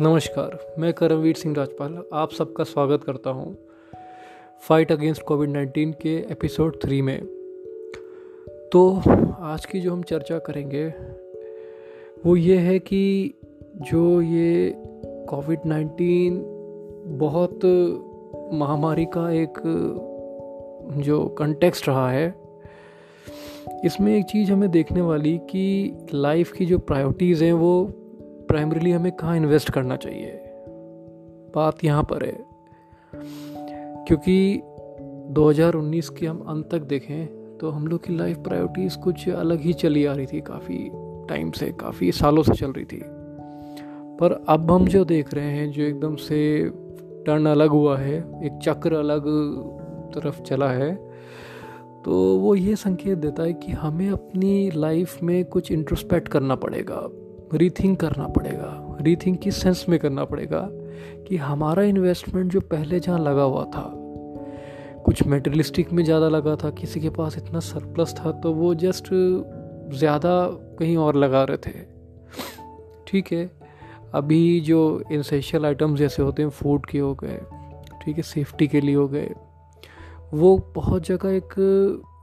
नमस्कार, मैं करमवीर सिंह राजपाल, आप सबका स्वागत करता हूँ फाइट अगेंस्ट कोविड 19 के एपिसोड थ्री में। तो आज की जो हम चर्चा करेंगे, वो ये है कि जो ये कोविड 19 बहुत महामारी का एक, जो कंटेक्स्ट रहा है, इसमें एक चीज़ हमें देखने वाली कि लाइफ की जो प्रायोरिटीज़ हैं वो प्राइमरीली हमें कहाँ इन्वेस्ट करना चाहिए? बात यहाँ पर है। क्योंकि 2019 के हम अंत तक देखें तो हम लोग की लाइफ प्रायोरिटीज़ कुछ अलग ही चली आ रही थी, काफ़ी टाइम से, काफ़ी सालों से चल रही थी। पर अब हम जो देख रहे हैं, जो एकदम से टर्न अलग हुआ है, एक चक्र अलग तरफ़ चला है तो वो ये संकेत देता है कि हमें अपनी लाइफ में कुछ इंट्रोस्पेक्ट करना पड़ेगा। रीथिंक करना पड़ेगा रीथिंक किस सेंस में करना पड़ेगा कि हमारा इन्वेस्टमेंट जो पहले जहाँ लगा हुआ था, कुछ मेटेरियलिस्टिक में ज़्यादा लगा था, किसी के पास इतना सरप्लस था तो वो जस्ट ज़्यादा कहीं और लगा रहे थे। ठीक है, अभी जो इंसेंशियल आइटम्स जैसे होते हैं फ़ूड के हो गए, ठीक है सेफ्टी के लिए हो गए, वो बहुत जगह एक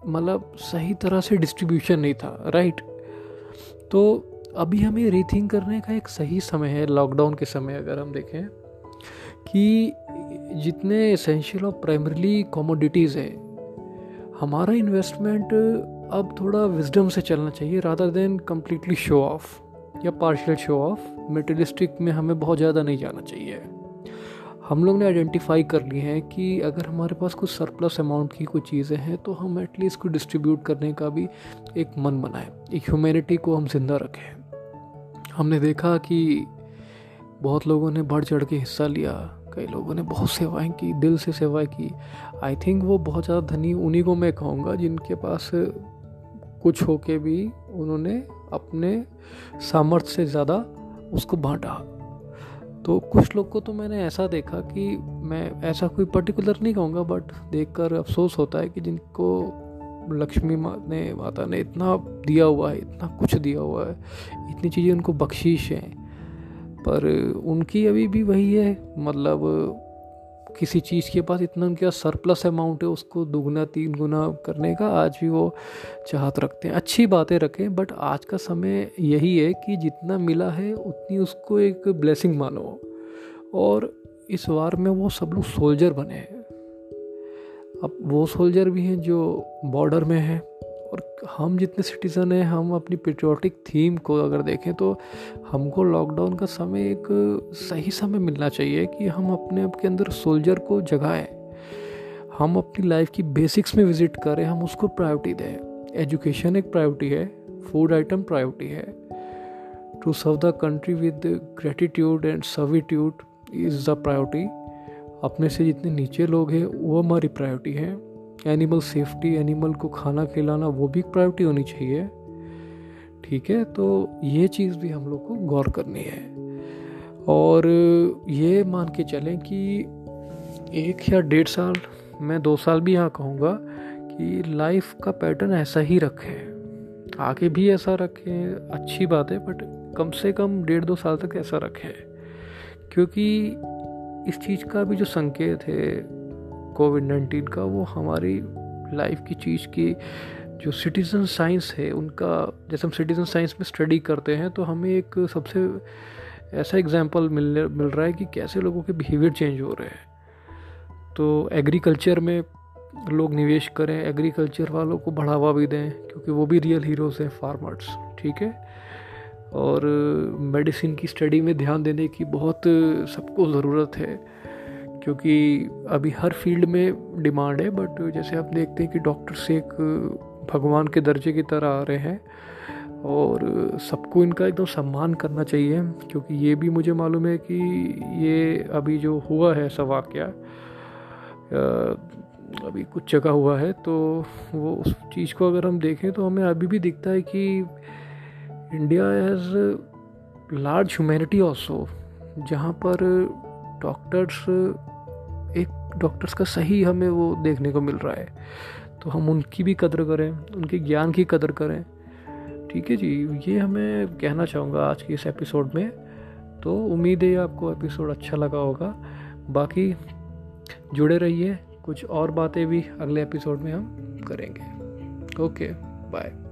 मतलब सही तरह से डिस्ट्रीब्यूशन नहीं था राइट तो अभी हमें रीथिंक करने का एक सही समय है लॉकडाउन के समय अगर हम देखें, कि जितने एसेंशियल और प्राइमरली कॉमोडिटीज़ है, हमारा इन्वेस्टमेंट अब थोड़ा विजडम से चलना चाहिए rather than completely show off या पार्शियल शो ऑफ़ मेटेरियलिस्टिक में हमें बहुत ज़्यादा नहीं जाना चाहिए। हम लोग ने आइडेंटिफाई कर लिए हैं कि अगर हमारे पास कुछ सरप्लस अमाउंट की कोई चीज़ें हैं तो हम एटलीस्ट को डिस्ट्रीब्यूट करने का भी एक मन बनाएँ, एक ह्यूमैनिटी को हम ज़िंदा रखें। हमने देखा कि बहुत लोगों ने बढ़ चढ़ के हिस्सा लिया। कई लोगों ने बहुत सेवाएँ की, दिल से सेवाएँ की। आई थिंक वो बहुत ज़्यादा धनी उन्हीं को मैं कहूँगा जिनके पास कुछ हो के भी उन्होंने अपने सामर्थ्य से ज़्यादा उसको बांटा। तो कुछ लोग को तो मैंने ऐसा देखा कि मैं ऐसा कोई पर्टिकुलर नहीं कहूँगा बट देखकर अफसोस होता है कि जिनको लक्ष्मी माँ ने, माता ने इतना दिया हुआ है, इतना कुछ दिया हुआ है, इतनी चीज़ें उनको बख्शीश हैं। पर उनकी अभी भी वही है मतलब किसी चीज़ के पास इतना उनके पास सरप्लस अमाउंट है, उसको दुगना, तीन गुना करने का आज भी वो चाहत रखते हैं। अच्छी बातें रखें बट आज का समय यही है कि जितना मिला है, उतनी उसको एक ब्लेसिंग मानो। और इस वार में वो सब लोग सोल्जर बने हैं। अब वो सोल्जर भी हैं जो बॉर्डर में हैं और हम जितने सिटीज़न हैं, हम अपनी पेट्रियाटिक थीम को अगर देखें तो हमको लॉकडाउन का समय एक सही समय मिलना चाहिए कि हम अपने आप के अंदर सोल्जर को जगाएँ। हम अपनी लाइफ की बेसिक्स में विज़िट करें, हम उसको प्रायोरिटी दें। एजुकेशन एक प्रायोरिटी है फ़ूड आइटम प्रायोरिटी है। To serve the country with gratitude and servitude is the priority अपने से जितने नीचे लोग हैं, वो हमारी प्रायोरिटी है। एनिमल सेफ्टी एनिमल को खाना खिलाना, वो भी प्रायोरिटी होनी चाहिए। ठीक है? तो ये चीज़ भी हम लोग को गौर करनी है। और ये मान के चलें कि एक या डेढ़ साल, मैं दो साल भी यहाँ कहूँगा कि लाइफ का पैटर्न ऐसा ही रखें। आगे भी ऐसा रखें, अच्छी बात है बट कम से कम डेढ़ दो साल तक ऐसा रखें। क्योंकि इस चीज़ का भी जो संकेत है कोविड नाइन्टीन का, वो हमारी लाइफ की चीज़ की जो सिटीज़न साइंस है, उनका, जैसे हम सिटीज़न साइंस में स्टडी करते हैं तो हमें एक सबसे ऐसा एग्ज़ाम्पल मिल मिल रहा है कि कैसे लोगों के बिहेवियर चेंज हो रहे हैं। तो एग्रीकल्चर में लोग निवेश करें एग्रीकल्चर वालों को बढ़ावा भी दें, क्योंकि वो भी रियल हीरोज़ हैं फार्मर्स ठीक है? और मेडिसिन की स्टडी में ध्यान देने की बहुत सबको ज़रूरत है, क्योंकि अभी हर फ़ील्ड में डिमांड है, बट जैसे आप देखते हैं कि डॉक्टर्स एक भगवान के दर्जे की तरह आ रहे हैं और सबको इनका एकदम सम्मान करना चाहिए, क्योंकि ये भी मुझे मालूम है कि ये अभी जो हुआ है, ऐसा वाक़ अभी कुछ जगह हुआ है तो वो उस चीज़ को अगर हम देखें तो हमें अभी भी दिखता है कि India has large humanity also जहाँ पर डॉक्टर्स एक डॉक्टर्स का सही हमें वो देखने को मिल रहा है। तो हम उनकी भी कदर करें, उनके ज्ञान की कदर करें। ठीक है जी, ये हमें कहना चाहूँगा आज के इस एपिसोड में। तो उम्मीद है आपको एपिसोड अच्छा लगा होगा। बाकी जुड़े रहिए, कुछ और बातें भी अगले एपिसोड में हम करेंगे। Okay bye